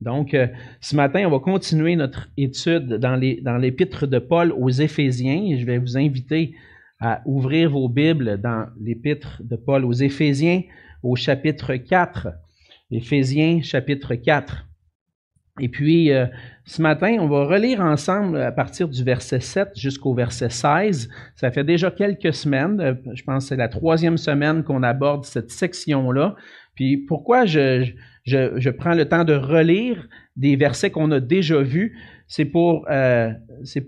Donc, euh, ce matin, on va continuer notre étude dans l'épître de Paul aux Éphésiens. je vais vous inviter à ouvrir vos Bibles dans l'épître de Paul aux Éphésiens au chapitre 4. Éphésiens chapitre 4. Et puis, euh, ce matin, on va relire ensemble à partir du verset 7 jusqu'au verset 16. Ça fait déjà quelques semaines, euh, je pense que c'est la troisième semaine qu'on aborde cette section-là. Puis pourquoi je, je, prends le temps de relire des versets qu'on a déjà vus, c'est pour, euh,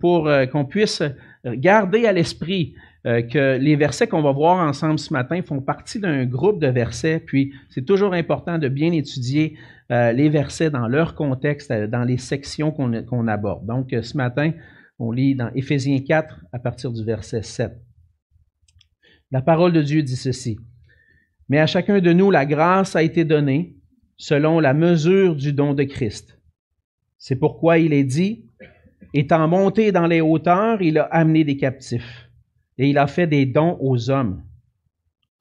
pour qu'on puisse garder à l'esprit que les versets qu'on va voir ensemble ce matin font partie d'un groupe de versets, puis c'est toujours important de bien étudier euh, les versets dans leur contexte, euh, dans les sections qu'on aborde. Donc, euh, ce matin, on lit dans Éphésiens 4 à partir du verset 7. La parole de Dieu dit ceci. Mais à chacun de nous, la grâce a été donnée selon la mesure du don de Christ. C'est pourquoi il est dit, étant monté dans les hauteurs, il a amené des captifs et il a fait des dons aux hommes.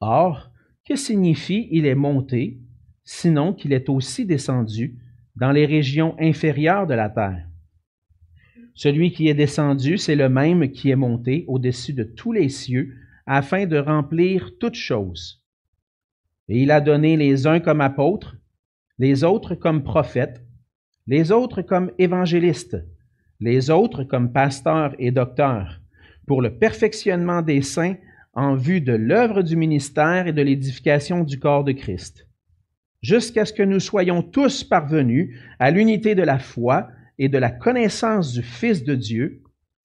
Or, que signifie il est monté sinon qu'il est aussi descendu dans les régions inférieures de la terre? Celui qui est descendu, c'est le même qui est monté au-dessus de tous les cieux, afin de remplir toutes choses. Et il a donné les uns comme apôtres, les autres comme prophètes, les autres comme évangélistes, les autres comme pasteurs et docteurs, pour le perfectionnement des saints en vue de l'œuvre du ministère et de l'édification du corps de Christ jusqu'à ce que nous soyons tous parvenus à l'unité de la foi et de la connaissance du Fils de Dieu,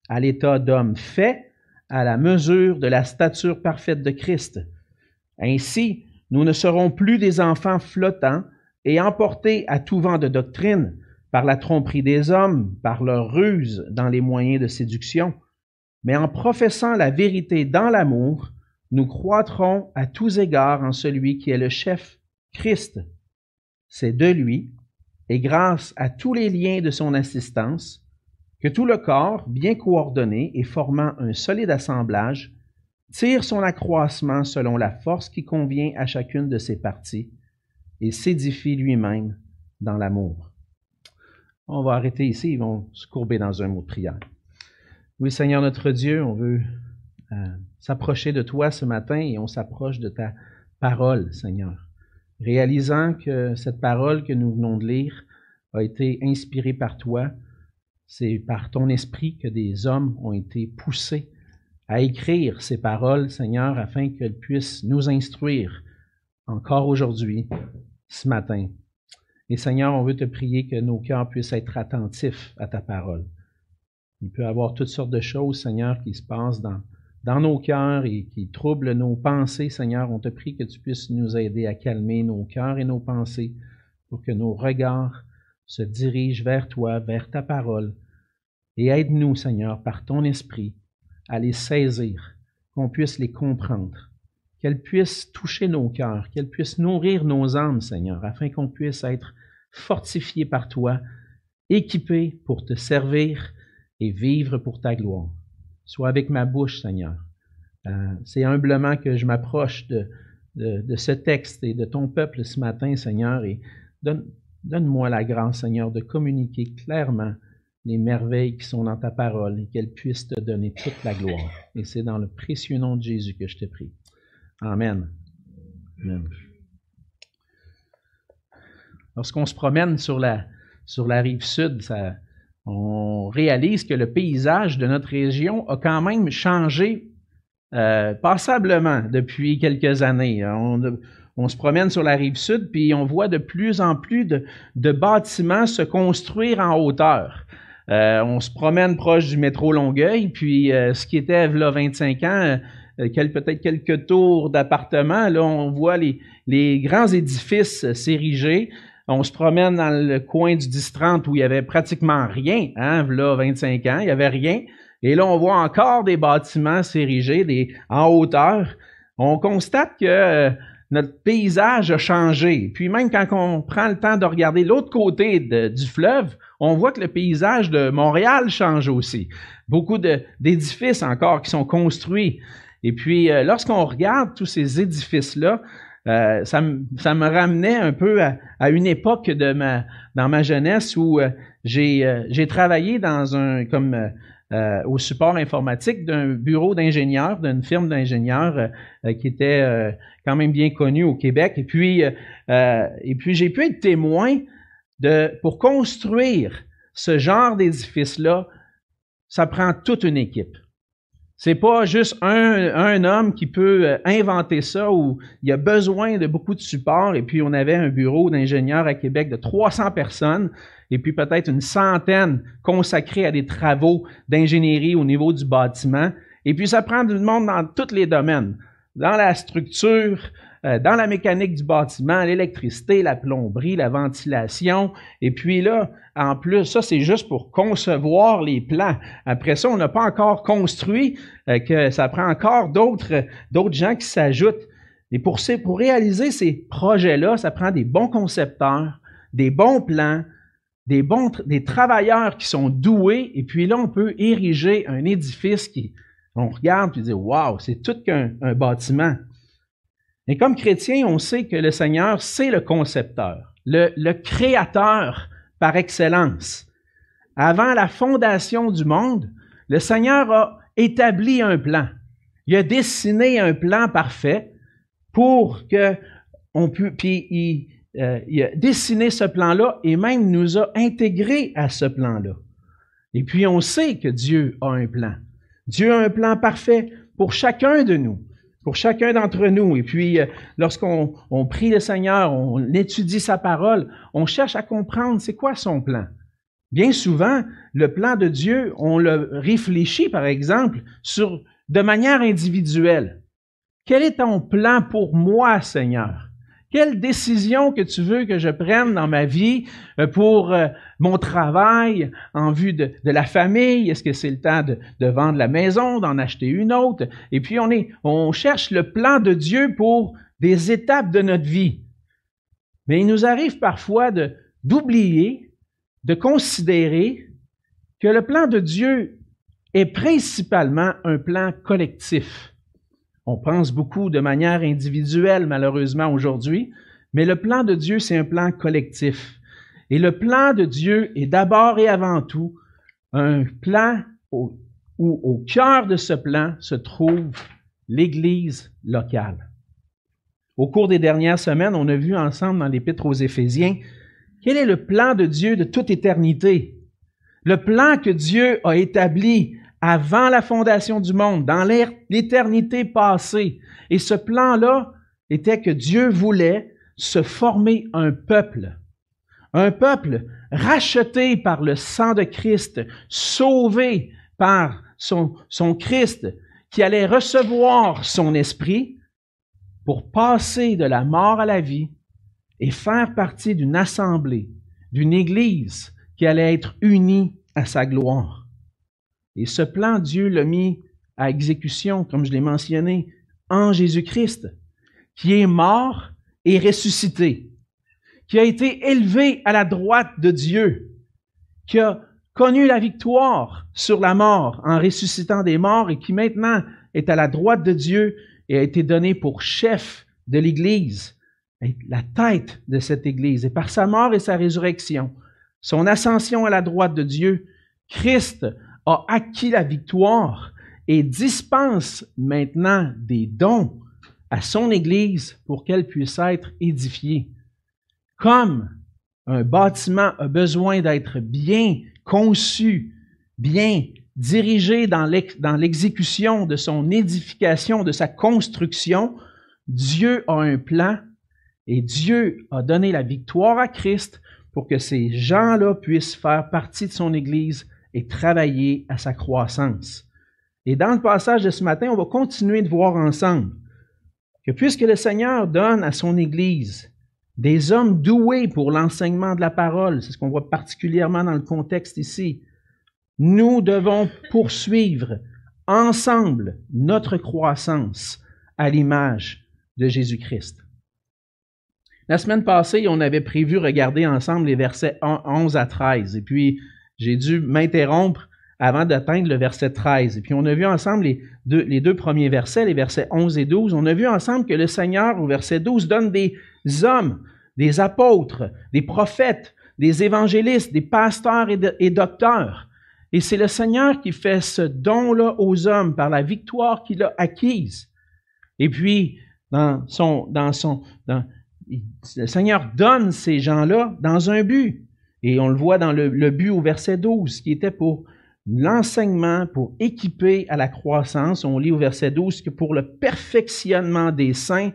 à l'état d'homme fait, à la mesure de la stature parfaite de Christ. Ainsi, nous ne serons plus des enfants flottants et emportés à tout vent de doctrine par la tromperie des hommes, par leur ruse dans les moyens de séduction, mais en professant la vérité dans l'amour, nous croîtrons à tous égards en celui qui est le chef Christ. C'est de lui, et grâce à tous les liens de son assistance, que tout le corps, bien coordonné et formant un solide assemblage, tire son accroissement selon la force qui convient à chacune de ses parties et s'édifie lui-même dans l'amour. On va arrêter ici, ils vont se courber dans un mot de prière. Oui, Seigneur notre Dieu, on veut euh, s'approcher de toi ce matin et on s'approche de ta parole, Seigneur réalisant que cette parole que nous venons de lire a été inspirée par toi. C'est par ton esprit que des hommes ont été poussés à écrire ces paroles, Seigneur, afin qu'elles puissent nous instruire encore aujourd'hui, ce matin. Et Seigneur, on veut te prier que nos cœurs puissent être attentifs à ta parole. Il peut y avoir toutes sortes de choses, Seigneur, qui se passent dans, nos cœurs et qui troublent nos pensées, Seigneur, on te prie que tu puisses nous aider à calmer nos cœurs et nos pensées pour que nos regards se dirigent vers toi, vers ta parole. Et aide-nous, Seigneur, par ton esprit, à les saisir, qu'on puisse les comprendre, qu'elles puissent toucher nos cœurs, qu'elles puissent nourrir nos âmes, Seigneur, afin qu'on puisse être fortifiés par toi, équipés pour te servir et vivre pour ta gloire. Sois avec ma bouche, Seigneur. Euh, c'est humblement que je m'approche de, de, ce texte et de ton peuple ce matin, Seigneur, et donne, donne-moi la grâce, Seigneur, de communiquer clairement les merveilles qui sont dans ta parole et qu'elles puissent te donner toute la gloire. Et c'est dans le précieux nom de Jésus que je te prie. Amen. Lorsqu'on se promène sur la, sur la rive sud, ça, on réalise que le paysage de notre région a quand même changé euh, passablement depuis quelques années. On, se promène sur la rive sud, puis on voit de plus en plus de, bâtiments se construire en hauteur. Euh, on se promène proche du métro Longueuil, puis euh, ce qui était là 25 ans, peut-être quelques tours d'appartements, là on voit les, les grands édifices s'ériger. On se promène dans le coin du 10-30 où il y avait pratiquement rien, hein, là, 25 ans, il n'y avait rien. Et là, on voit encore des bâtiments s'ériger des, en hauteur. On constate que euh, notre paysage a changé. Puis même quand on prend le temps de regarder l'autre côté du fleuve, on voit que le paysage de Montréal change aussi. Beaucoup d'édifices encore qui sont construits. Et puis, euh, lorsqu'on regarde tous ces édifices-là, euh, ça, me, ça me ramenait un peu à, à, une époque de ma, dans ma jeunesse où euh, j'ai, euh, travaillé dans un, comme au support informatique d'un bureau d'ingénieurs, d'une firme d'ingénieurs qui était quand même bien connue au Québec. Et puis, et puis j'ai pu être témoin de, pour construire ce genre d'édifice-là, ça prend toute une équipe. C'est pas juste un, un, homme qui peut euh, inventer ça ou il y a besoin de beaucoup de support. Et puis, on avait un bureau d'ingénieurs à Québec de 300 personnes et puis peut-être une centaine consacrées à des travaux d'ingénierie au niveau du bâtiment. Et puis, ça prend du monde dans tous les domaines. Dans la structure, euh, dans la mécanique du bâtiment, l'électricité, la plomberie, la ventilation. Et puis là, en plus, ça c'est juste pour concevoir les plans. Après ça, on n'a pas encore construit, euh, que ça prend encore d'autres d'autres gens qui s'ajoutent. Et pour, pour réaliser ces projets-là, ça prend des bons concepteurs, des bons plans, des bons des travailleurs qui sont doués. Et puis là, on peut ériger un édifice qui, on regarde et dit, waouh, c'est tout qu'un un bâtiment. Et comme chrétien, on sait que le Seigneur, c'est le concepteur, le, le créateur par excellence. Avant la fondation du monde, le Seigneur a établi un plan. Il a dessiné un plan parfait pour que on puisse, puis il, euh, il a dessiné ce plan-là et même nous a intégrés à ce plan-là. Et puis on sait que Dieu a un plan. Dieu a un plan parfait pour chacun de nous pour chacun d'entre nous. Et puis, euh, lorsqu'on on prie le Seigneur, on étudie sa parole, on cherche à comprendre c'est quoi son plan. Bien souvent, le plan de Dieu, on le réfléchit, par exemple, sur, de manière individuelle. Quel est ton plan pour moi, Seigneur? Quelle décision que tu veux que je prenne dans ma vie euh, pour euh, mon travail en vue de, la famille? Est-ce que c'est le temps de, vendre la maison, d'en acheter une autre? Et puis on cherche le plan de Dieu pour des étapes de notre vie. Mais il nous arrive parfois de, d'oublier, de considérer que le plan de Dieu est principalement un plan collectif. On pense beaucoup de manière individuelle, malheureusement, aujourd'hui, mais le plan de Dieu, c'est un plan collectif. Et le plan de Dieu est d'abord et avant tout un plan où, au cœur de ce plan se trouve l'Église locale. Au cours des dernières semaines, on a vu ensemble dans l'Épître aux Éphésiens quel est le plan de Dieu de toute éternité? Le plan que Dieu a établi avant la fondation du monde, dans l'éternité passée. Et ce plan-là était que Dieu voulait se former un peuple. Un peuple racheté par le sang de Christ, sauvé par son, Christ, qui allait recevoir son esprit pour passer de la mort à la vie et faire partie d'une assemblée, d'une église qui allait être unie à sa gloire. Et ce plan, Dieu l'a mis à exécution, comme je l'ai mentionné, en Jésus-Christ, qui est mort et ressuscité, qui a été élevé à la droite de Dieu, qui a connu la victoire sur la mort en ressuscitant des morts et qui maintenant est à la droite de Dieu et a été donné pour chef de l'Église, la tête de cette Église. Et par sa mort et sa résurrection, son ascension à la droite de Dieu, Christ a acquis la victoire et dispense maintenant des dons à son Église pour qu'elle puisse être édifiée. Comme un bâtiment a besoin d'être bien conçu, bien dirigé dans l'exécution de son édification, de sa construction, Dieu a un plan et Dieu a donné la victoire à Christ pour que ces gens-là puissent faire partie de son Église et travailler à sa croissance. Et dans le passage de ce matin, on va continuer de voir ensemble que puisque le Seigneur donne à son Église des hommes doués pour l'enseignement de la parole, c'est ce qu'on voit particulièrement dans le contexte ici, nous devons poursuivre ensemble notre croissance à l'image de Jésus-Christ. La semaine passée, on avait prévu regarder ensemble les versets 11 à 13. Et puis, j'ai dû m'interrompre avant d'atteindre le verset 13. Et puis on a vu ensemble les les deux premiers versets, les versets 11 et 12, on a vu ensemble que le Seigneur, au verset 12, donne des hommes, des apôtres, des prophètes, des évangélistes, des pasteurs et, docteurs. Et c'est le Seigneur qui fait ce don-là aux hommes par la victoire qu'il a acquise. Et puis, dans son, dans son, le Seigneur donne ces gens-là dans un but. Et on le voit dans le, le but au verset 12, qui était pour l'enseignement pour équiper à la croissance. On lit au verset 12 que pour le perfectionnement des saints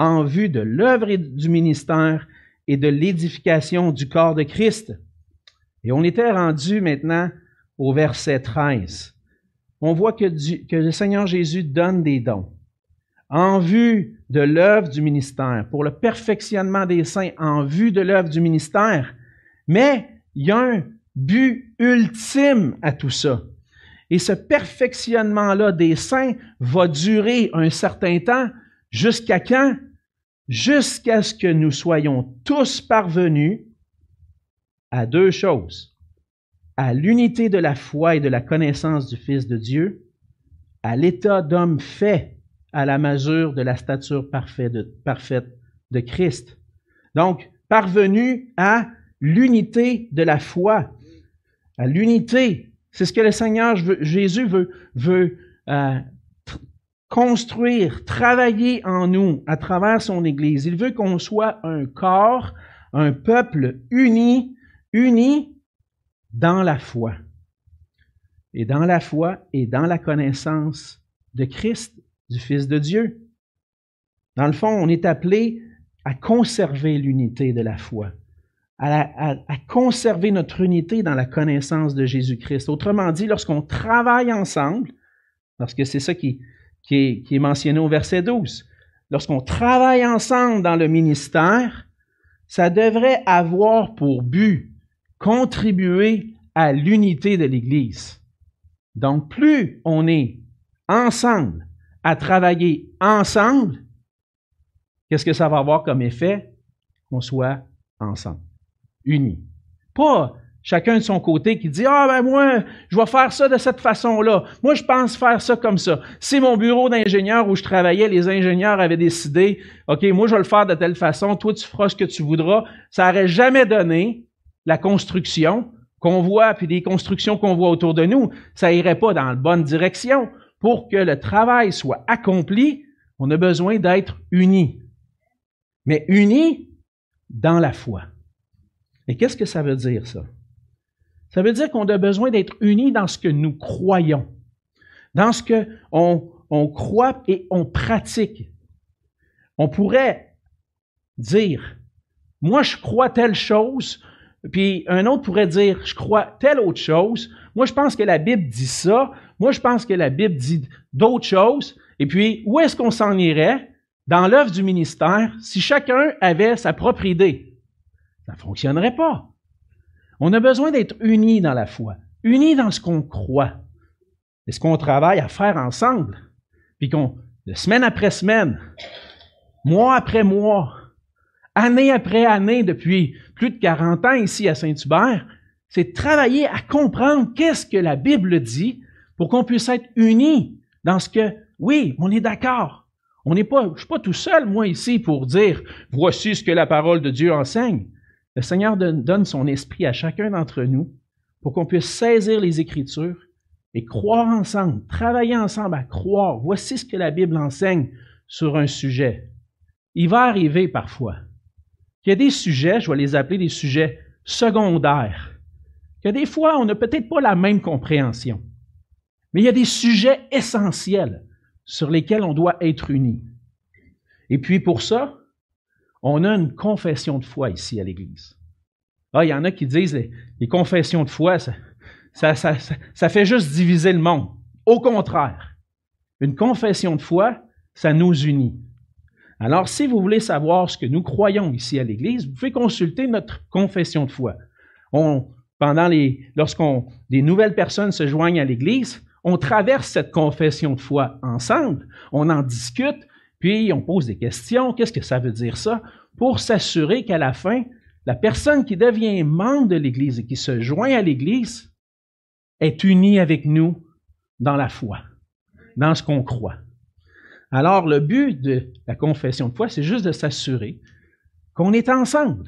en vue de l'œuvre du ministère et de l'édification du corps de Christ. Et on était rendu maintenant au verset 13. On voit que, le Seigneur Jésus donne des dons en vue de l'œuvre du ministère, pour le perfectionnement des saints en vue de l'œuvre du ministère. Mais il y a un but ultime à tout ça. Et ce perfectionnement-là des saints va durer un certain temps. Jusqu'à quand? Jusqu'à ce que nous soyons tous parvenus à deux choses. À l'unité de la foi et de la connaissance du Fils de Dieu, à l'état d'homme fait à la mesure de la stature parfaite de, Christ. Donc, parvenu à l'unité de la foi à l'unité. C'est ce que le Seigneur Jésus veut, veut euh, construire, travailler en nous à travers son Église. Il veut qu'on soit un corps, un peuple uni, uni dans la foi. Et dans la foi et dans la connaissance de Christ, du Fils de Dieu. Dans le fond, on est appelé à conserver l'unité de la foi à, conserver notre unité dans la connaissance de Jésus-Christ. Autrement dit, lorsqu'on travaille ensemble, parce que c'est ça qui, qui, est, mentionné au verset 12, lorsqu'on travaille ensemble dans le ministère, ça devrait avoir pour but contribuer à l'unité de l'Église. Donc, plus on est ensemble à travailler ensemble, qu'est-ce que ça va avoir comme effet? Qu'on soit ensemble unis. Pas chacun de son côté qui dit Ah, ben moi, je vais faire ça de cette façon-là. Moi, je pense faire ça comme ça. C'est mon bureau d'ingénieur où je travaillais, les ingénieurs avaient décidé OK, moi, je vais le faire de telle façon, toi, tu feras ce que tu voudras. Ça n'aurait jamais donné la construction qu'on voit, puis les constructions qu'on voit autour de nous. Ça irait pas dans la bonne direction. Pour que le travail soit accompli, on a besoin d'être unis. Mais unis dans la foi. Mais qu'est-ce que ça veut dire, ça? Ça veut dire qu'on a besoin d'être unis dans ce que nous croyons, dans ce qu'on on croit et on pratique. On pourrait dire, moi je crois telle chose, puis un autre pourrait dire, je crois telle autre chose. Moi je pense que la Bible dit ça, moi je pense que la Bible dit d'autres choses. Et puis, où est-ce qu'on s'en irait? Dans l'œuvre du ministère si chacun avait sa propre idée? Ça ne fonctionnerait pas. On a besoin d'être unis dans la foi, unis dans ce qu'on croit. est ce qu'on travaille à faire ensemble. Puis qu'on, semaine après semaine, mois après mois, année après année, depuis plus de 40 ans ici à Saint-Hubert, c'est travailler à comprendre qu'est-ce que la Bible dit pour qu'on puisse être unis dans ce que, oui, on est d'accord. On n'est pas, je suis pas tout seul, moi, ici, pour dire, voici ce que la parole de Dieu enseigne. Le Seigneur donne son esprit à chacun d'entre nous pour qu'on puisse saisir les Écritures et croire ensemble, travailler ensemble à croire. Voici ce que la Bible enseigne sur un sujet. Il va arriver parfois qu'il y a des sujets, je vais les appeler des sujets secondaires, que des fois on n'a peut-être pas la même compréhension, mais il y a des sujets essentiels sur lesquels on doit être unis. Et puis pour ça, on a une confession de foi ici à l'Église. Ah, il y en a qui disent les, les confessions de foi, ça, fait juste diviser le monde. Au contraire, une confession de foi, ça nous unit. Alors, si vous voulez savoir ce que nous croyons ici à l'Église, vous pouvez consulter notre confession de foi. Pendant les, lorsqu'on, des nouvelles personnes se joignent à l'Église, on traverse cette confession de foi ensemble, on en discute, puis on pose des questions, qu'est-ce que ça veut dire ça, pour s'assurer qu'à la fin, la personne qui devient membre de l'Église et qui se joint à l'Église est unie avec nous dans la foi. dans ce qu'on croit. Alors, le but de la confession de foi, c'est juste de s'assurer qu'on est ensemble,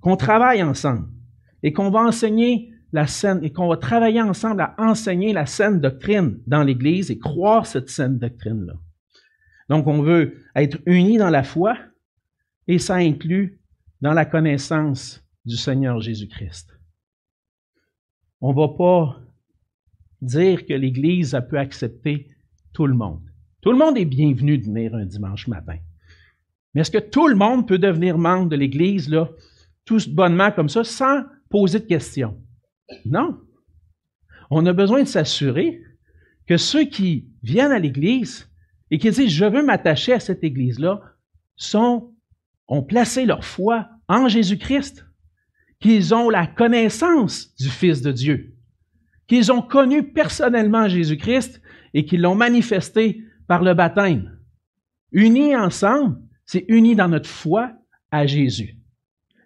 qu'on travaille ensemble et qu'on va enseigner la scène et qu'on va travailler ensemble à enseigner la saine doctrine dans l'Église et croire cette saine doctrine-là. Donc, on veut être unis dans la foi et ça inclut dans la connaissance du Seigneur Jésus-Christ. On ne va pas dire que l'Église a pu accepter tout le monde. Tout le monde est bienvenu de venir un dimanche matin. Mais est-ce que tout le monde peut devenir membre de l'Église, là, tout bonnement comme ça, sans poser de questions? Non. On a besoin de s'assurer que ceux qui viennent à l'Église et qui disent je veux m'attacher à cette Église-là sont, ont placé leur foi en Jésus-Christ, qu'ils ont la connaissance du Fils de Dieu, qu'ils ont connu personnellement Jésus-Christ et qu'ils l'ont manifesté par le baptême. Unis ensemble, c'est unis dans notre foi à Jésus.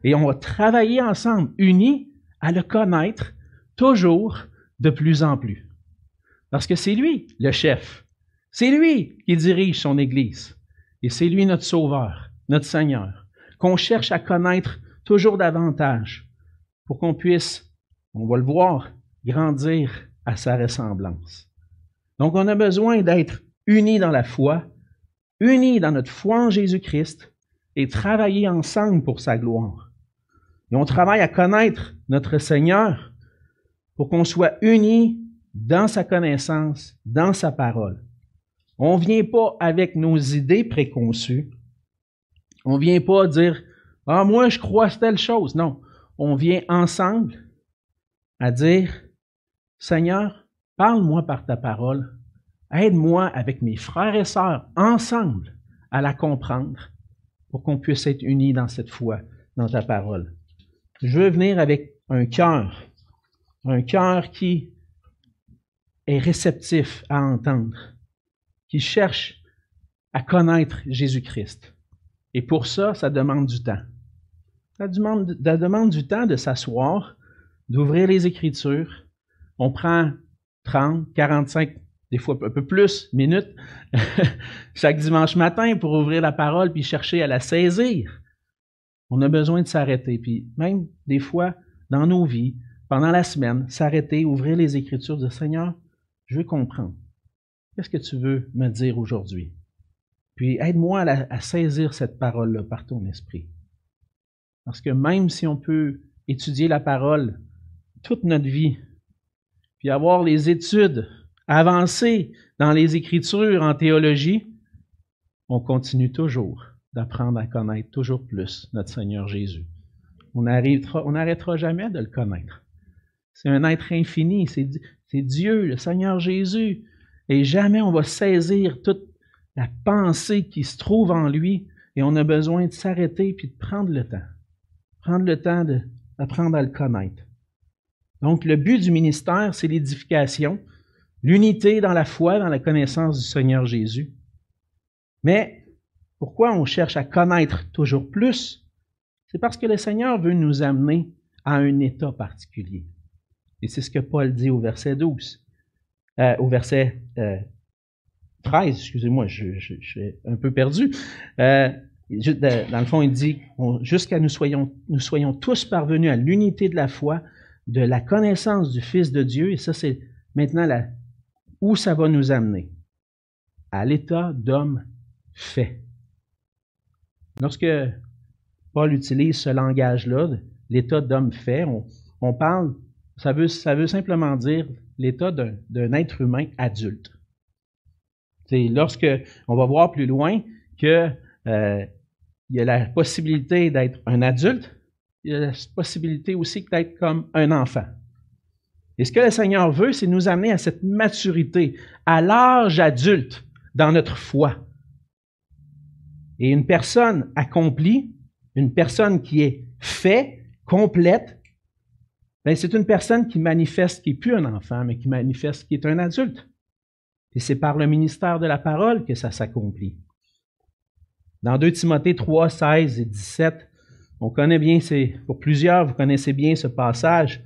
Et on va travailler ensemble, unis à le connaître toujours de plus en plus. Parce que c'est lui le chef. C'est lui qui dirige son Église. Et c'est lui notre Sauveur, notre Seigneur, qu'on cherche à connaître toujours davantage pour qu'on puisse, on va le voir, grandir à sa ressemblance. Donc on a besoin d'être unis dans la foi, unis dans notre foi en Jésus-Christ et travailler ensemble pour sa gloire. Et on travaille à connaître notre Seigneur pour qu'on soit unis dans sa connaissance, dans sa parole. On ne vient pas avec nos idées préconçues. On ne vient pas dire Ah, moi, je crois telle chose. Non. On vient ensemble à dire Seigneur, parle-moi par ta parole Aide-moi avec mes frères et sœurs ensemble à la comprendre pour qu'on puisse être unis dans cette foi, dans ta parole. Je veux venir avec un cœur, un cœur qui est réceptif à entendre, qui cherche à connaître Jésus-Christ. Et pour ça, ça demande du temps. Ça demande, ça demande du temps de s'asseoir, d'ouvrir les Écritures. On prend 30, 45 des fois un peu plus, minutes, chaque dimanche matin pour ouvrir la parole puis chercher à la saisir. On a besoin de s'arrêter. Puis même des fois, dans nos vies, pendant la semaine, s'arrêter, ouvrir les Écritures, dire Seigneur, je veux comprendre. Qu'est-ce que tu veux me dire aujourd'hui? Puis aide-moi à, saisir cette parole-là par ton esprit. Parce que même si on peut étudier la parole toute notre vie, puis avoir les études avancer dans les Écritures en théologie, on continue toujours d'apprendre à connaître toujours plus notre Seigneur Jésus. On n'arrêtera jamais de le connaître. C'est un être infini, c'est Dieu, le Seigneur Jésus. Et jamais on va saisir toute la pensée qui se trouve en lui. Et on a besoin de s'arrêter puis de prendre le temps. Prendre le temps d'apprendre à le connaître. Donc, le but du ministère, c'est l'édification, l'unité dans la foi, dans la connaissance du Seigneur Jésus. Mais pourquoi on cherche à connaître toujours plus? C'est parce que le Seigneur veut nous amener à un état particulier. Et c'est ce que Paul dit au verset 12, euh, au verset 13, euh, excusez-moi, je, suis un peu perdu. Euh, dans le fond, il dit, jusqu'à nous soyons, nous soyons tous parvenus à l'unité de la foi, de la connaissance du Fils de Dieu, et ça c'est maintenant la, où ça va nous amener? À l'état d'homme fait. Lorsque Paul utilise ce langage-là, l'état d'homme fait, on, parle, ça veut, ça veut simplement dire l'état d'un être humain adulte. C'est lorsque on va voir plus loin que euh, il y a la possibilité d'être un adulte, il y a la possibilité aussi d'être comme un enfant. Et ce que le Seigneur veut, c'est nous amener à cette maturité, à l'âge adulte dans notre foi. Et une personne accomplie, une personne qui est faite, complète, c'est une personne qui manifeste, qui n'est plus un enfant, mais qui manifeste, qui est un adulte. Et c'est par le ministère de la parole que ça s'accomplit. Dans 2 Timothée 3, 16 et 17, on connaît bien, pour plusieurs, vous connaissez bien ce passage.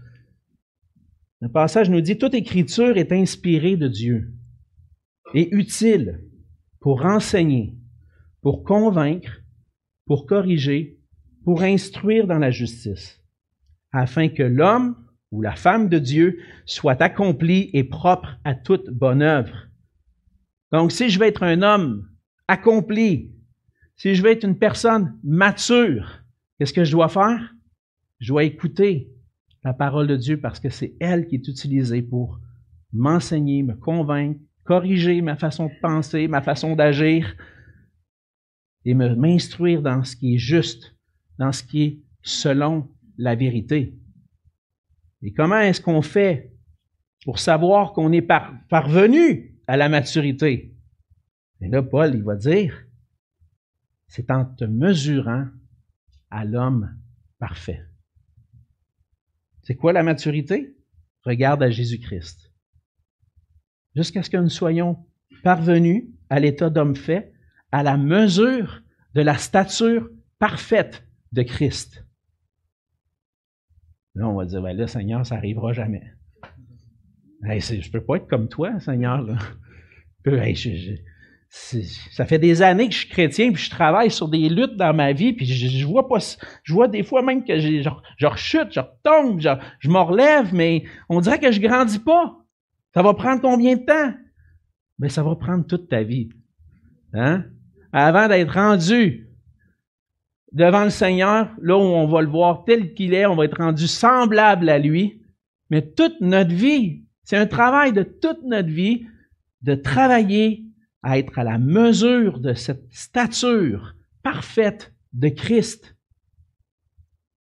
Le passage nous dit, toute écriture est inspirée de Dieu. est utile pour enseigner, pour convaincre, pour corriger, pour instruire dans la justice, afin que l'homme ou la femme de Dieu soit accompli et propre à toute bonne œuvre. Donc, si je veux être un homme accompli, si je veux être une personne mature, qu'est-ce que je dois faire? Je dois écouter la parole de Dieu parce que c'est elle qui est utilisée pour m'enseigner, me convaincre, corriger ma façon de penser, ma façon d'agir et m'instruire dans ce qui est juste, dans ce qui est selon la vérité. Et comment est-ce qu'on fait pour savoir qu'on est parvenu à la maturité? Et là, Paul, il va dire, c'est en te mesurant à l'homme parfait. C'est quoi la maturité? Regarde à Jésus-Christ. Jusqu'à ce que nous soyons parvenus à l'état d'homme fait, à la mesure de la stature parfaite de Christ. Là, on va dire, ben là, Seigneur, ça n'arrivera jamais. je ne peux pas être comme toi, Seigneur. Là. ça fait des années que je suis chrétien, puis je travaille sur des luttes dans ma vie, puis je, vois pas, je vois des fois même que je, je rechute, je retombe, je, me relève, mais on dirait que je grandis pas. Ça va prendre combien de temps? Ben, ça va prendre toute ta vie. Hein? Avant d'être rendu devant le Seigneur, là où on va le voir tel qu'il est, on va être rendu semblable à lui. Mais toute notre vie, c'est un travail de toute notre vie de travailler à être à la mesure de cette stature parfaite de Christ.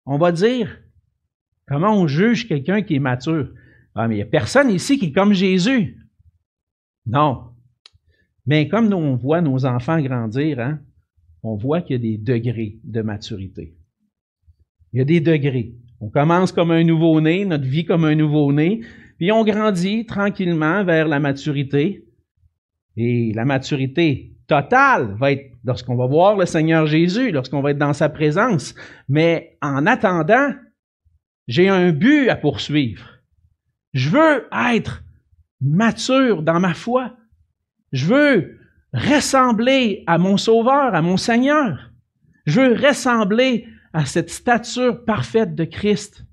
On va dire, comment on juge quelqu'un qui est mature? Ah, mais il n'y a personne ici qui est comme Jésus. Non. Mais comme nous, on voit nos enfants grandir, hein, on voit qu'il y a des degrés de maturité. Il y a des degrés. On commence comme un nouveau-né, notre vie comme un nouveau-né, puis on grandit tranquillement vers la maturité. Et la maturité totale va être lorsqu'on va voir le Seigneur Jésus, lorsqu'on va être dans sa présence. Mais en attendant, j'ai un but à poursuivre. Je veux être mature dans ma foi. Je veux ressembler à mon Sauveur, à mon Seigneur. Je veux ressembler à cette stature parfaite de Christ.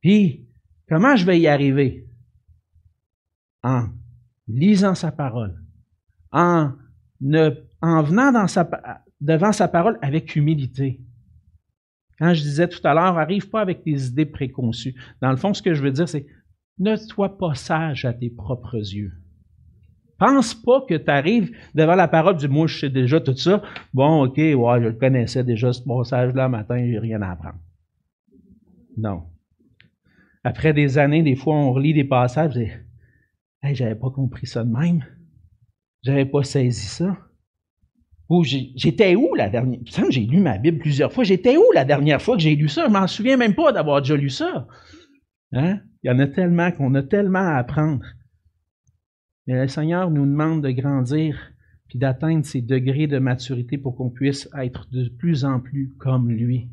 Puis, comment je vais y arriver? En lisant sa parole, en, ne, en venant devant sa parole avec humilité. Quand je disais tout à l'heure, arrive pas avec tes idées préconçues. Dans le fond, ce que je veux dire, c'est ne sois pas sage à tes propres yeux. Pense pas que tu arrives devant la parole du moi, je sais déjà tout ça. Bon, OK, je connaissais déjà ce passage-là matin, j'ai rien à apprendre. Non. Après des années, des fois, on relit des passages, et hey, j'avais pas compris ça de même. J'avais pas saisi ça. Ou j'étais où la dernière fois? J'ai lu ma Bible plusieurs fois. J'étais où la dernière fois que j'ai lu ça? Je m'en souviens même pas d'avoir déjà lu ça. Hein? Il y en a tellement qu'on a tellement à apprendre. Mais le Seigneur nous demande de grandir puis d'atteindre ces degrés de maturité pour qu'on puisse être de plus en plus comme lui.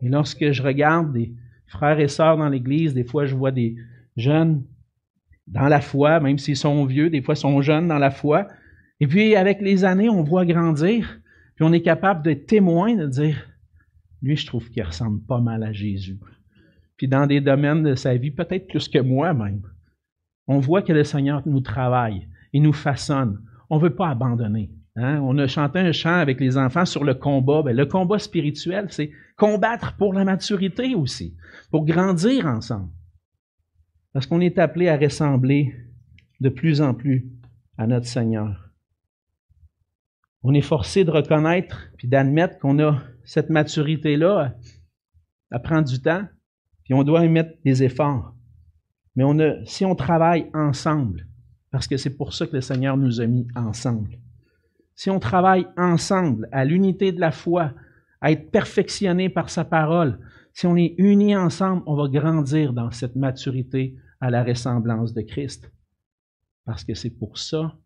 Et lorsque je regarde des frères et sœurs dans l'Église, des fois je vois des jeunes dans la foi, même s'ils sont vieux, des fois ils sont jeunes dans la foi. Et puis avec les années, on voit grandir, puis on est capable de témoin, de dire, lui, je trouve qu'il ressemble pas mal à Jésus. Puis dans des domaines de sa vie, peut-être plus que moi même on voit que le Seigneur nous travaille, il nous façonne. On ne veut pas abandonner. Hein? On a chanté un chant avec les enfants sur le combat. Ben, le combat spirituel, c'est combattre pour la maturité aussi, pour grandir ensemble. Parce qu'on est appelé à ressembler de plus en plus à notre Seigneur. On est forcé de reconnaître puis d'admettre qu'on a cette maturité-là à prendre du temps, puis on doit y mettre des efforts. Mais si on travaille ensemble, parce que c'est pour ça que le Seigneur nous a mis ensemble, si on travaille ensemble à l'unité de la foi, à être perfectionné par sa parole, si on est unis ensemble, on va grandir dans cette maturité à la ressemblance de Christ. Parce que c'est pour ça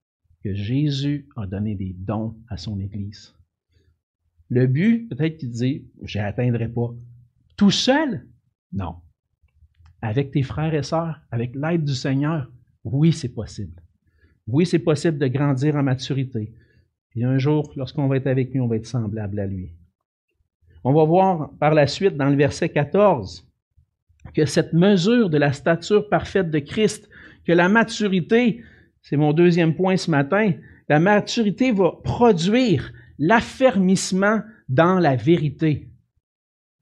que Jésus a donné des dons à son Église. Le but, peut-être qu'il dit, je n'atteindrai pas. Tout seul? Non avec tes frères et sœurs, avec l'aide du Seigneur, oui, c'est possible. Oui, c'est possible de grandir en maturité. Et un jour, lorsqu'on va être avec lui, on va être semblable à lui. On va voir par la suite dans le verset 14 que cette mesure de la stature parfaite de Christ, que la maturité, c'est mon deuxième point ce matin, la maturité va produire l'affermissement dans la vérité.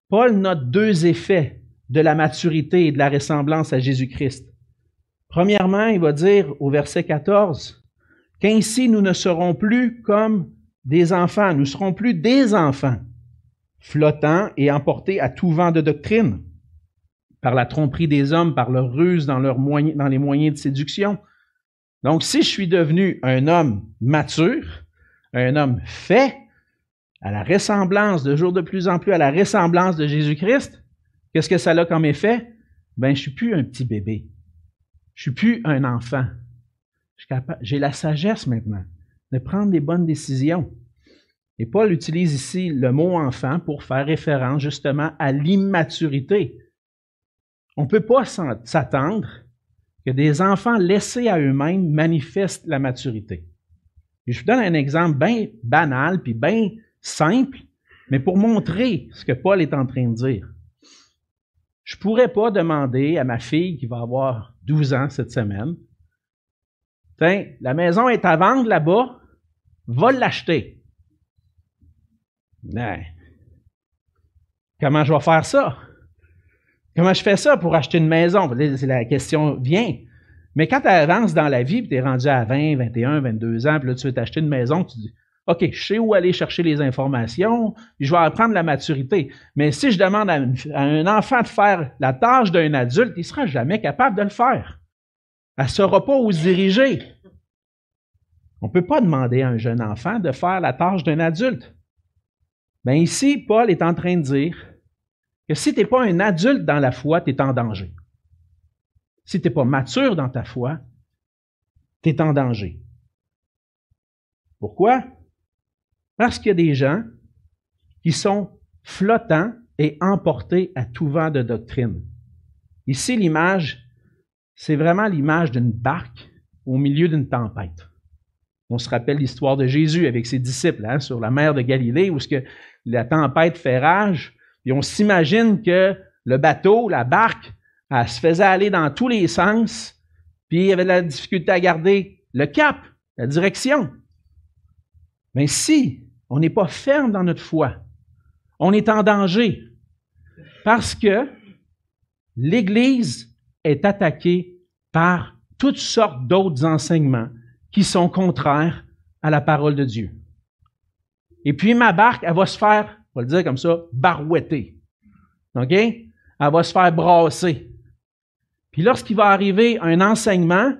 Paul note deux effets de la maturité et de la ressemblance à Jésus-Christ. Premièrement, il va dire au verset 14 qu'ainsi nous ne serons plus comme des enfants, nous serons plus des enfants, flottants et emportés à tout vent de doctrine, par la tromperie des hommes, par leur ruse dans, dans les moyens de séduction. Donc, si je suis devenu un homme mature, un homme fait, à la ressemblance, de jour de plus en plus à la ressemblance de Jésus-Christ, qu'est-ce que ça a comme effet? Ben, je suis plus un petit bébé. Je suis plus un enfant. J'ai la sagesse maintenant de prendre des bonnes décisions. Et Paul utilise ici le mot enfant pour faire référence justement à l'immaturité. On ne peut pas s'attendre que des enfants laissés à eux-mêmes manifestent la maturité. Je vous donne un exemple bien banal puis bien simple, mais pour montrer ce que Paul est en train de dire. Je ne pourrais pas demander à ma fille qui va avoir 12 ans cette semaine, Tiens, la maison est à vendre là-bas, va l'acheter. Mais comment je vais faire ça? Comment je fais ça pour acheter une maison? La question vient. Mais quand tu avances dans la vie, tu es rendu à 20, 21, 22 ans, puis là, tu veux t'acheter une maison, tu dis OK, je sais où aller chercher les informations, je vais apprendre la maturité. Mais si je demande à, un enfant de faire la tâche d'un adulte, il ne sera jamais capable de le faire. Elle ne saura pas où se diriger. On ne peut pas demander à un jeune enfant de faire la tâche d'un adulte. Ben ici, Paul est en train de dire que si tu n'es pas un adulte dans la foi, tu es en danger. Si tu n'es pas mature dans ta foi, tu es en danger. Pourquoi? Parce qu'il y a des gens qui sont flottants et emportés à tout vent de doctrine. Ici, l'image, c'est vraiment l'image d'une barque au milieu d'une tempête. On se rappelle l'histoire de Jésus avec ses disciples hein, sur la mer de Galilée où ce que la tempête fait rage. Et on s'imagine que le bateau, la barque, elle se faisait aller dans tous les sens, puis il y avait de la difficulté à garder le cap, la direction. Mais si on n'est pas ferme dans notre foi. On est en danger parce que l'Église est attaquée par toutes sortes d'autres enseignements qui sont contraires à la parole de Dieu. Et puis ma barque, elle va se faire, on va le dire comme ça, barouetter. OK? Elle va se faire brasser. Puis lorsqu'il va arriver un enseignement,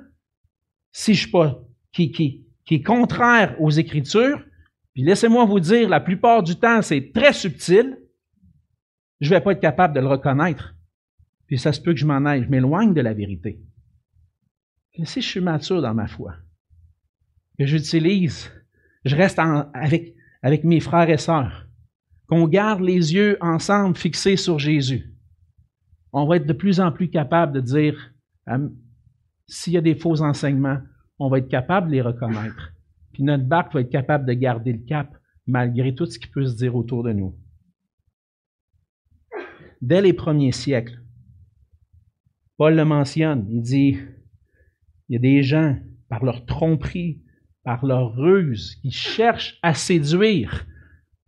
si je pas, qui, qui, qui est contraire aux Écritures, puis laissez-moi vous dire, la plupart du temps, c'est très subtil. Je ne vais pas être capable de le reconnaître. Puis ça se peut que je m'en aille, je m'éloigne de la vérité. Mais si je suis mature dans ma foi, que j'utilise, je reste avec, avec mes frères et sœurs, qu'on garde les yeux ensemble fixés sur Jésus, on va être de plus en plus capable de dire, s'il y a des faux enseignements, on va être capable de les reconnaître notre barque va être capable de garder le cap malgré tout ce qui peut se dire autour de nous. Dès les premiers siècles, Paul le mentionne, il dit, il y a des gens, par leur tromperie, par leur ruse, qui cherchent à séduire,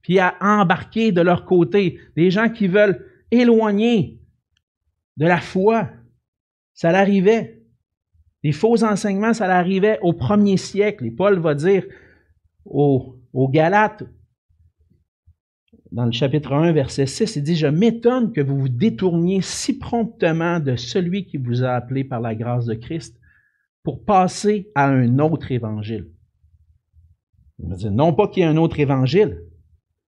puis à embarquer de leur côté, des gens qui veulent éloigner de la foi. Ça l'arrivait. Les faux enseignements, ça arrivait au premier siècle. Et Paul va dire aux, Galates, dans le chapitre 1, verset 6, il dit, Je m'étonne que vous vous détourniez si promptement de celui qui vous a appelé par la grâce de Christ pour passer à un autre évangile. Il va dire, non pas qu'il y ait un autre évangile,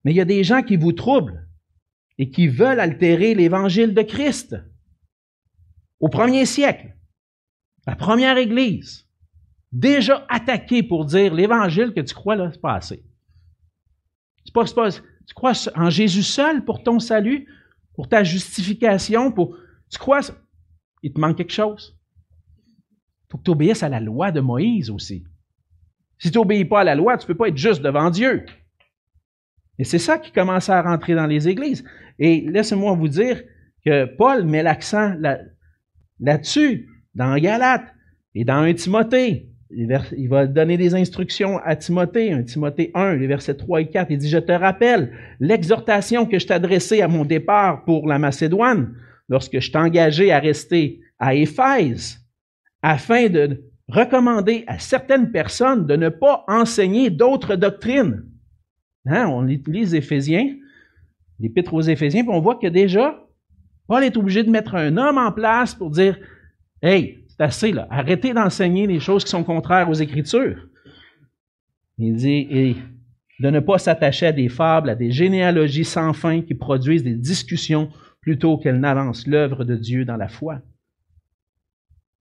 mais il y a des gens qui vous troublent et qui veulent altérer l'évangile de Christ. Au premier siècle, la première Église, déjà attaquée pour dire l'évangile que tu crois là, c'est pas assez. pas, tu crois en Jésus seul pour ton salut, pour ta justification, pour. Tu crois. Il te manque quelque chose? Il faut que tu obéisses à la loi de Moïse aussi. Si tu n'obéis pas à la loi, tu ne peux pas être juste devant Dieu. Et c'est ça qui commence à rentrer dans les églises. Et laissez-moi vous dire que Paul met l'accent là-dessus, dans Galate et dans un Timothée. Il va donner des instructions à Timothée, un Timothée 1, les versets 3 et 4. Il dit, je te rappelle l'exhortation que je t'adressais à mon départ pour la Macédoine, lorsque je t'engageais à rester à Éphèse, afin de recommander à certaines personnes de ne pas enseigner d'autres doctrines. Hein, on les Éphésiens, l'épître aux Éphésiens, puis on voit que déjà, Paul est obligé de mettre un homme en place pour dire Hey, c'est assez là, arrêtez d'enseigner les choses qui sont contraires aux Écritures. Il dit de ne pas s'attacher à des fables, à des généalogies sans fin qui produisent des discussions plutôt qu'elles n'avancent l'œuvre de Dieu dans la foi.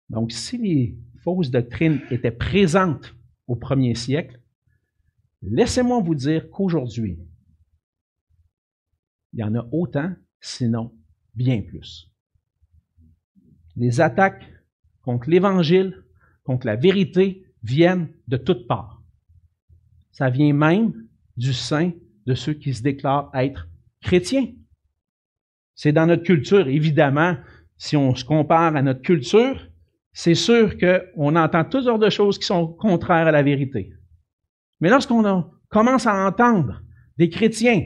Donc, si les fausses doctrines étaient présentes au premier siècle, laissez-moi vous dire qu'aujourd'hui, il y en a autant, sinon bien plus. Les attaques contre l'Évangile, contre la vérité, viennent de toutes parts. Ça vient même du sein de ceux qui se déclarent être chrétiens. C'est dans notre culture, évidemment, si on se compare à notre culture, c'est sûr qu'on entend toutes sortes de choses qui sont contraires à la vérité. Mais lorsqu'on commence à entendre des chrétiens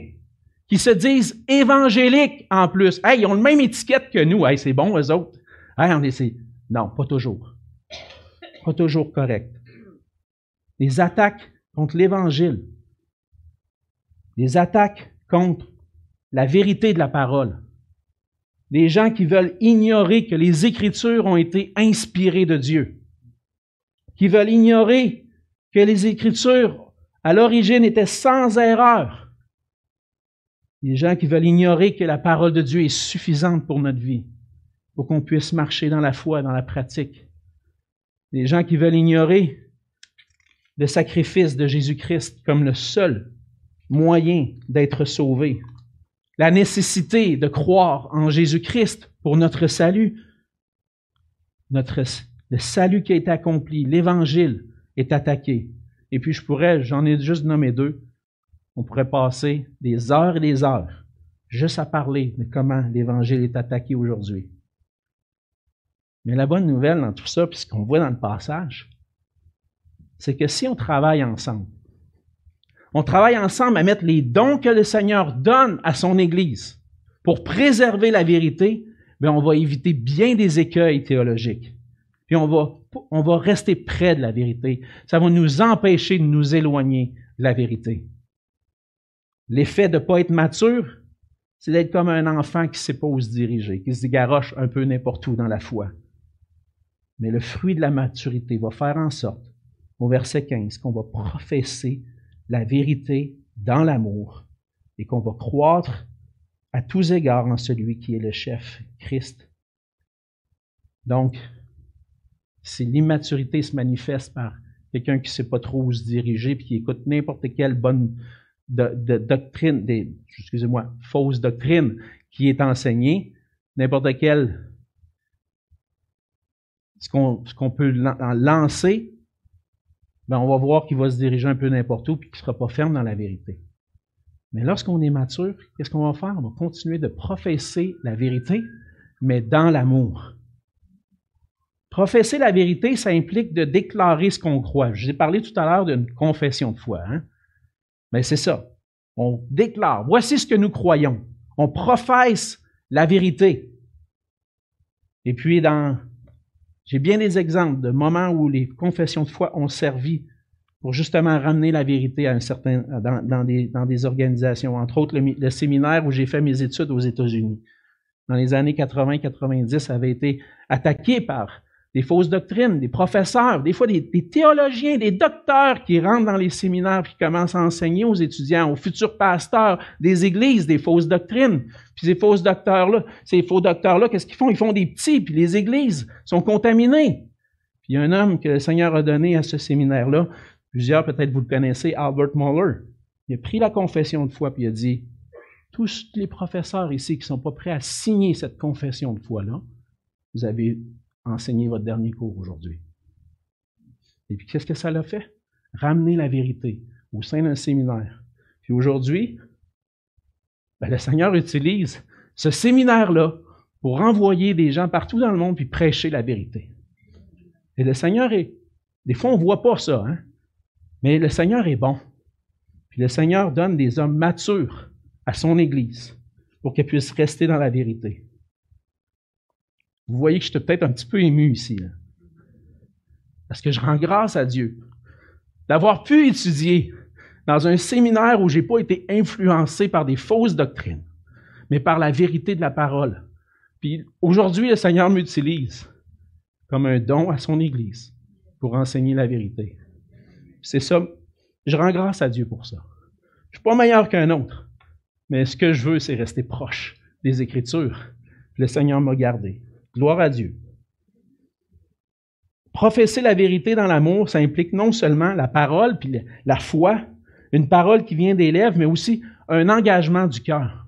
qui se disent évangéliques en plus, hey, ils ont le même étiquette que nous, hey, c'est bon, eux autres. Hey, on non, pas toujours. Pas toujours correct. Les attaques contre l'Évangile, les attaques contre la vérité de la parole, les gens qui veulent ignorer que les Écritures ont été inspirées de Dieu, qui veulent ignorer que les Écritures, à l'origine, étaient sans erreur. Les gens qui veulent ignorer que la parole de Dieu est suffisante pour notre vie, pour qu'on puisse marcher dans la foi, dans la pratique. Les gens qui veulent ignorer le sacrifice de Jésus-Christ comme le seul moyen d'être sauvé la nécessité de croire en Jésus-Christ pour notre salut. Notre, le salut qui a été accompli, l'Évangile est attaqué. Et puis je pourrais, j'en ai juste nommé deux, on pourrait passer des heures et des heures juste à parler de comment l'Évangile est attaqué aujourd'hui. Mais la bonne nouvelle dans tout ça, puisqu'on voit dans le passage, c'est que si on travaille ensemble, on travaille ensemble à mettre les dons que le Seigneur donne à son Église pour préserver la vérité, mais on va éviter bien des écueils théologiques. Puis on va, on va rester près de la vérité. Ça va nous empêcher de nous éloigner de la vérité. L'effet de ne pas être mature, c'est d'être comme un enfant qui ne sait pas où se diriger, qui se garoche un peu n'importe où dans la foi. Mais le fruit de la maturité va faire en sorte, au verset 15, qu'on va professer la vérité dans l'amour et qu'on va croître à tous égards en celui qui est le chef, Christ. Donc, si l'immaturité se manifeste par quelqu'un qui ne sait pas trop où se diriger puis qui écoute n'importe quelle bonne doctrine, des, excusez-moi, fausse doctrine qui est enseignée, n'importe quelle, ce qu'on, peut lancer, ben on va voir qu'il va se diriger un peu n'importe où et qu'il ne sera pas ferme dans la vérité. Mais lorsqu'on est mature, qu'est-ce qu'on va faire? On va continuer de professer la vérité, mais dans l'amour. Professer la vérité, ça implique de déclarer ce qu'on croit. Je vous ai parlé tout à l'heure d'une confession de foi. Hein? Mais c'est ça. On déclare, voici ce que nous croyons. On professe la vérité. Et puis, dans j'ai bien des exemples de moments où les confessions de foi ont servi pour justement ramener la vérité à un certain, dans, des, organisations, entre autres le, le séminaire où j'ai fait mes études aux États-Unis. Dans les années 80-90, avait été attaqué par des fausses doctrines, des professeurs, des fois des, théologiens, des docteurs qui rentrent dans les séminaires et qui commencent à enseigner aux étudiants, aux futurs pasteurs des églises, des fausses doctrines. Puis ces fausses docteurs-là, ces faux docteurs-là, qu'est-ce qu'ils font? Ils font des petits, puis les églises sont contaminées. Puis il y a un homme que le Seigneur a donné à ce séminaire-là, plusieurs peut-être vous le connaissez, Albert Muller. Il a pris la confession de foi, puis il a dit, tous les professeurs ici qui ne sont pas prêts à signer cette confession de foi-là, vous avez enseigner votre dernier cours aujourd'hui. Et puis, qu'est-ce que ça l'a fait? ramener la vérité au sein d'un séminaire. Puis aujourd'hui, ben, le Seigneur utilise ce séminaire-là pour envoyer des gens partout dans le monde puis prêcher la vérité. Et le Seigneur est, des fois on ne voit pas ça, hein? mais le Seigneur est bon. Puis le Seigneur donne des hommes matures à son Église pour qu'elle puisse rester dans la vérité. Vous voyez que je suis peut-être un petit peu ému ici. Parce que je rends grâce à Dieu d'avoir pu étudier dans un séminaire où je n'ai pas été influencé par des fausses doctrines, mais par la vérité de la parole. Puis aujourd'hui, le Seigneur m'utilise comme un don à son Église pour enseigner la vérité. C'est ça. Je rends grâce à Dieu pour ça. Je ne suis pas meilleur qu'un autre, mais ce que je veux, c'est rester proche des Écritures. Le Seigneur m'a gardé. Gloire à Dieu. Professer la vérité dans l'amour, ça implique non seulement la parole puis la foi, une parole qui vient des lèvres, mais aussi un engagement du cœur.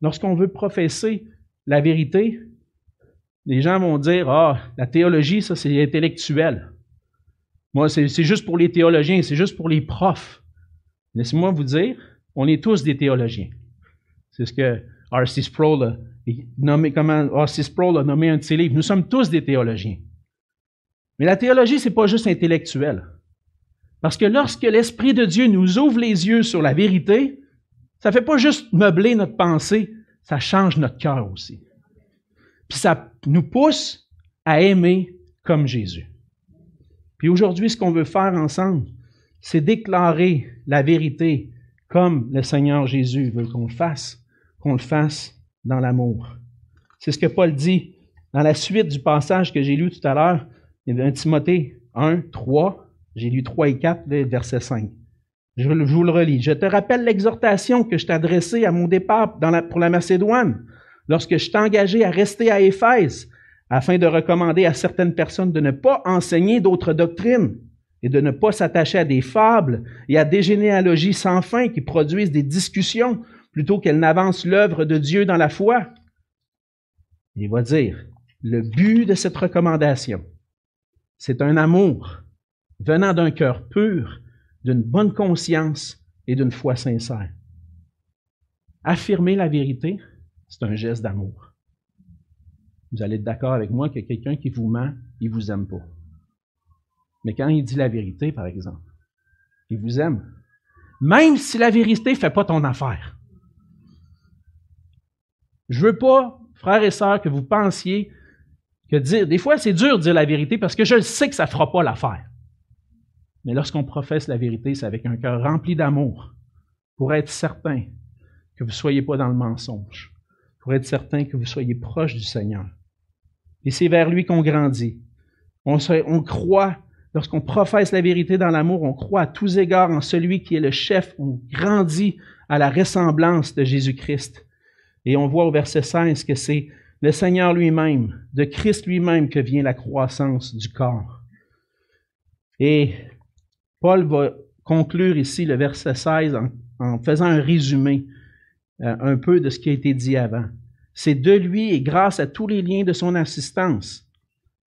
Lorsqu'on veut professer la vérité, les gens vont dire Ah, la théologie, ça, c'est intellectuel. Moi, c'est juste pour les théologiens, c'est juste pour les profs. Laissez-moi vous dire, on est tous des théologiens. C'est ce que R.C. Sproul a nommé, nommé un de ses livres. Nous sommes tous des théologiens. Mais la théologie, c'est pas juste intellectuel. Parce que lorsque l'Esprit de Dieu nous ouvre les yeux sur la vérité, ça ne fait pas juste meubler notre pensée, ça change notre cœur aussi. Puis ça nous pousse à aimer comme Jésus. Puis aujourd'hui, ce qu'on veut faire ensemble, c'est déclarer la vérité comme le Seigneur Jésus veut qu'on le fasse, qu'on le fasse dans l'amour. C'est ce que Paul dit dans la suite du passage que j'ai lu tout à l'heure, un Timothée 1, 3, j'ai lu 3 et 4, verset 5. Je, vous le relis. Je te rappelle l'exhortation que je t'ai adressée à mon départ pour la Macédoine, lorsque je engagé à rester à Éphèse, afin de recommander à certaines personnes de ne pas enseigner d'autres doctrines et de ne pas s'attacher à des fables et à des généalogies sans fin qui produisent des discussions plutôt qu'elles n'avancent l'œuvre de Dieu dans la foi. Il va dire, le but de cette recommandation, c'est un amour venant d'un cœur pur, d'une bonne conscience et d'une foi sincère. Affirmer la vérité, c'est un geste d'amour. Vous allez être d'accord avec moi que quelqu'un qui vous ment, il vous aime pas. Mais quand il dit la vérité, par exemple, il vous aime. Même si la vérité ne fait pas ton affaire. Je veux pas, frères et sœurs, que vous pensiez que dire, des fois c'est dur de dire la vérité parce que je sais que ça ne fera pas l'affaire. Mais lorsqu'on professe la vérité, c'est avec un cœur rempli d'amour, pour être certain que vous ne soyez pas dans le mensonge, pour être certain que vous soyez proche du Seigneur. Et c'est vers lui qu'on grandit. On, on croit, lorsqu'on professe la vérité dans l'amour, on croit à tous égards en celui qui est le chef, on grandit à la ressemblance de Jésus-Christ. Et on voit au verset 16 que c'est le Seigneur lui-même, de Christ lui-même que vient la croissance du corps. Et Paul va conclure ici le verset 16 en, faisant un résumé euh, un peu de ce qui a été dit avant. C'est de lui et grâce à tous les liens de son assistance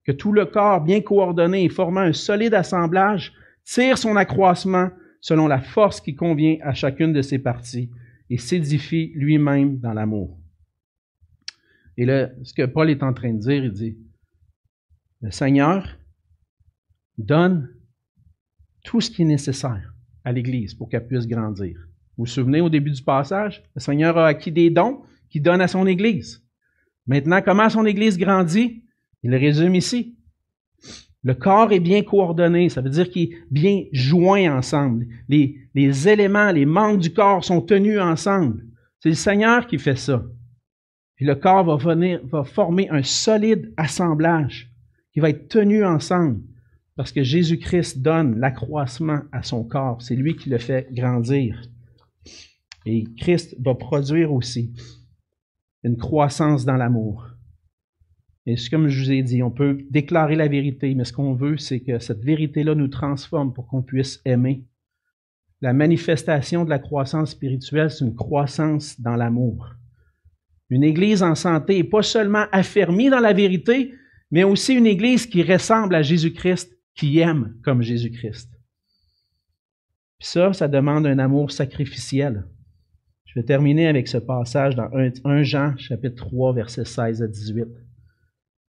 que tout le corps bien coordonné et formant un solide assemblage tire son accroissement selon la force qui convient à chacune de ses parties et s'édifie lui-même dans l'amour. Et là, ce que Paul est en train de dire, il dit, le Seigneur donne tout ce qui est nécessaire à l'Église pour qu'elle puisse grandir. Vous vous souvenez au début du passage, le Seigneur a acquis des dons qu'il donne à son Église. Maintenant, comment son Église grandit? Il résume ici. Le corps est bien coordonné, ça veut dire qu'il est bien joint ensemble. Les, éléments, les membres du corps sont tenus ensemble. C'est le Seigneur qui fait ça. Puis le corps va venir, va former un solide assemblage qui va être tenu ensemble. Parce que Jésus-Christ donne l'accroissement à son corps. C'est lui qui le fait grandir. Et Christ va produire aussi une croissance dans l'amour. Et comme je vous ai dit, on peut déclarer la vérité, mais ce qu'on veut, c'est que cette vérité-là nous transforme pour qu'on puisse aimer. La manifestation de la croissance spirituelle, c'est une croissance dans l'amour. Une Église en santé n'est pas seulement affermie dans la vérité, mais aussi une Église qui ressemble à Jésus-Christ qui aime comme Jésus-Christ. Puis ça, ça demande un amour sacrificiel. Je vais terminer avec ce passage dans 1 Jean, chapitre 3, versets 16 à 18.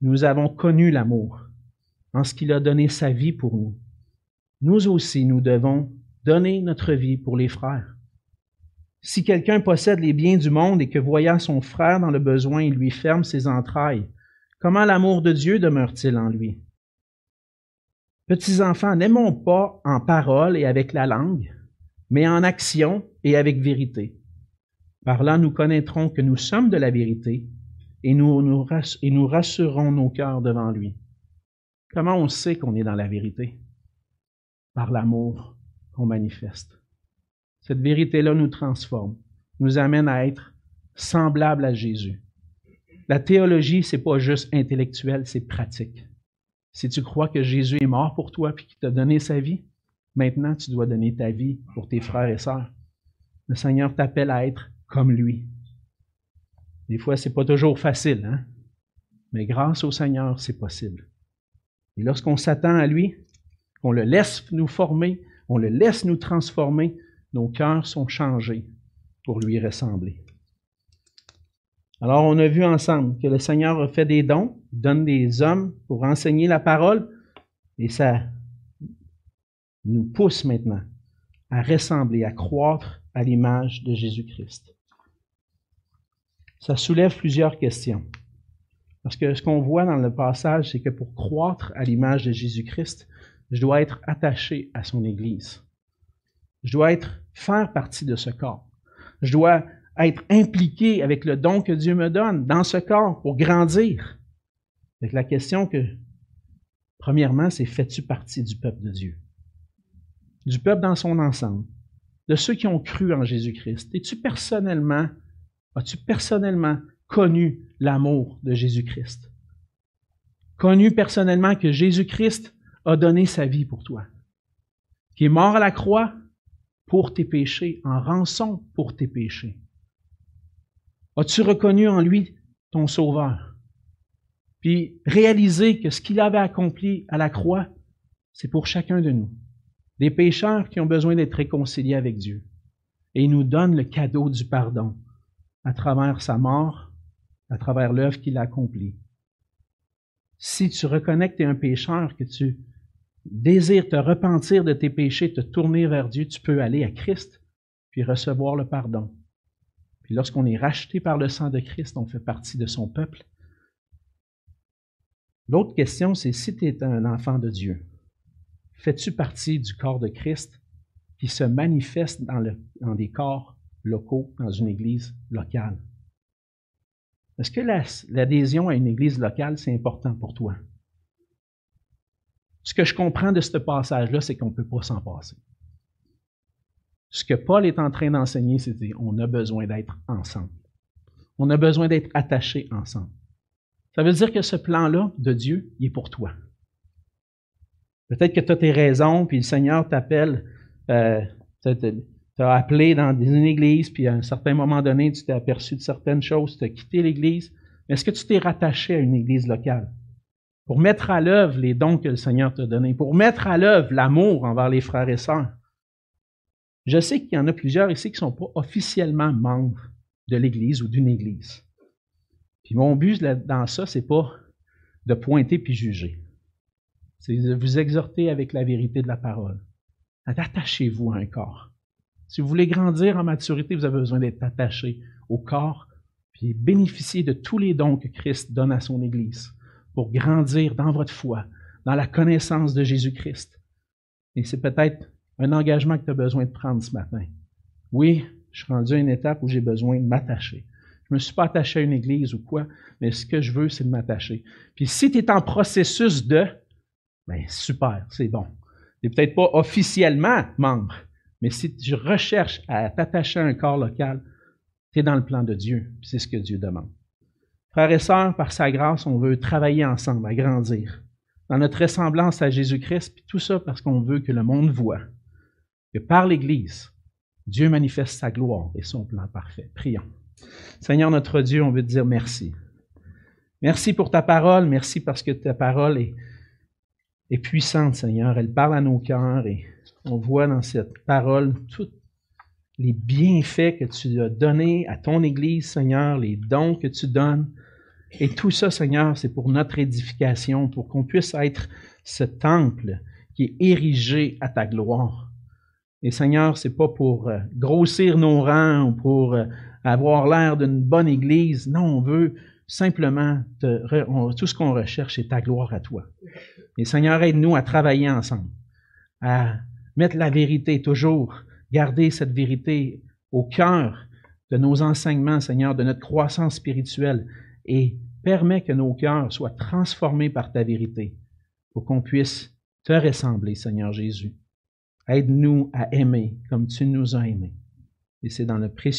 Nous avons connu l'amour en ce qu'il a donné sa vie pour nous. Nous aussi, nous devons donner notre vie pour les frères. Si quelqu'un possède les biens du monde et que voyant son frère dans le besoin, il lui ferme ses entrailles, comment l'amour de Dieu demeure-t-il en lui? Petits enfants, n'aimons pas en parole et avec la langue, mais en action et avec vérité. Par là, nous connaîtrons que nous sommes de la vérité et nous, nous, rassurerons nos cœurs devant lui. Comment on sait qu'on est dans la vérité? Par l'amour qu'on manifeste. Cette vérité-là nous transforme, nous amène à être semblables à Jésus. La théologie, c'est pas juste intellectuel, c'est pratique. Si tu crois que Jésus est mort pour toi puis qu'il t'a donné sa vie, maintenant tu dois donner ta vie pour tes frères et sœurs. Le Seigneur t'appelle à être comme lui. Des fois, c'est pas toujours facile, hein? Mais grâce au Seigneur, c'est possible. Et lorsqu'on s'attend à lui, qu'on le laisse nous former, on le laisse nous transformer, nos cœurs sont changés pour lui ressembler. Alors, on a vu ensemble que le Seigneur a fait des dons, donne des hommes pour enseigner la parole, et ça nous pousse maintenant à ressembler, à croître à l'image de Jésus-Christ. Ça soulève plusieurs questions. Parce que ce qu'on voit dans le passage, c'est que pour croître à l'image de Jésus-Christ, je dois être attaché à son Église. Je dois être faire partie de ce corps. Je dois être impliqué avec le don que Dieu me donne dans ce corps pour grandir. Avec la question que, premièrement, c'est fais-tu partie du peuple de Dieu? Du peuple dans son ensemble, de ceux qui ont cru en Jésus-Christ? Es-tu personnellement, as-tu personnellement connu l'amour de Jésus-Christ? Connu personnellement que Jésus-Christ a donné sa vie pour toi, qui est mort à la croix pour tes péchés, en rançon pour tes péchés. As-tu reconnu en lui ton Sauveur? Puis réalisé que ce qu'il avait accompli à la croix, c'est pour chacun de nous. Des pécheurs qui ont besoin d'être réconciliés avec Dieu. Et il nous donne le cadeau du pardon à travers sa mort, à travers l'œuvre qu'il a accomplie. Si tu reconnais que tu es un pécheur, que tu désires te repentir de tes péchés, te tourner vers Dieu, tu peux aller à Christ, puis recevoir le pardon. Puis lorsqu'on est racheté par le sang de Christ, on fait partie de son peuple. L'autre question, c'est si tu es un enfant de Dieu, fais-tu partie du corps de Christ qui se manifeste dans, dans des corps locaux, dans une église locale? Est-ce que l'adhésion à une église locale, c'est important pour toi? Ce que je comprends de ce passage-là, c'est qu'on ne peut pas s'en passer. Ce que Paul est en train d'enseigner, c'est qu'on a besoin d'être ensemble. On a besoin d'être attachés ensemble. Ça veut dire que ce plan-là de Dieu, il est pour toi. Peut-être que tu as tes raisons, puis le Seigneur t'appelle, euh, t'as appelé dans une église, puis à un certain moment donné, tu t'es aperçu de certaines choses, tu as quitté l'église. Mais est-ce que tu t'es rattaché à une église locale? Pour mettre à l'œuvre les dons que le Seigneur t'a donnés, pour mettre à l'œuvre l'amour envers les frères et sœurs. Je sais qu'il y en a plusieurs ici qui ne sont pas officiellement membres de l'Église ou d'une Église. Puis mon but dans ça, c'est pas de pointer puis juger. C'est de vous exhorter avec la vérité de la parole. Attachez-vous à un corps. Si vous voulez grandir en maturité, vous avez besoin d'être attaché au corps, puis bénéficier de tous les dons que Christ donne à son Église pour grandir dans votre foi, dans la connaissance de Jésus-Christ. Et c'est peut-être un engagement que tu as besoin de prendre ce matin. Oui, je suis rendu à une étape où j'ai besoin de m'attacher. Je ne me suis pas attaché à une église ou quoi, mais ce que je veux, c'est de m'attacher. Puis si tu es en processus de, ben super, c'est bon. Tu n'es peut-être pas officiellement membre, mais si tu recherches à t'attacher à un corps local, tu es dans le plan de Dieu. C'est ce que Dieu demande. Frères et sœurs, par sa grâce, on veut travailler ensemble, à grandir, dans notre ressemblance à Jésus-Christ, puis tout ça parce qu'on veut que le monde voit que par l'Église, Dieu manifeste sa gloire et son plan parfait. Prions. Seigneur notre Dieu, on veut te dire merci. Merci pour ta parole, merci parce que ta parole est, est puissante, Seigneur. Elle parle à nos cœurs et on voit dans cette parole tous les bienfaits que tu as donnés à ton Église, Seigneur, les dons que tu donnes. Et tout ça, Seigneur, c'est pour notre édification, pour qu'on puisse être ce temple qui est érigé à ta gloire. Et Seigneur, c'est pas pour euh, grossir nos rangs ou pour euh, avoir l'air d'une bonne Église. Non, on veut simplement, tout ce qu'on recherche, c'est ta gloire à toi. Et Seigneur, aide-nous à travailler ensemble, mettre la vérité toujours, garder cette vérité au cœur de nos enseignements, Seigneur, de notre croissance spirituelle et permets que nos cœurs soient transformés par ta vérité pour qu'on puisse te ressembler, Seigneur Jésus. Aide-nous à aimer comme tu nous as aimés. Et c'est dans le précieux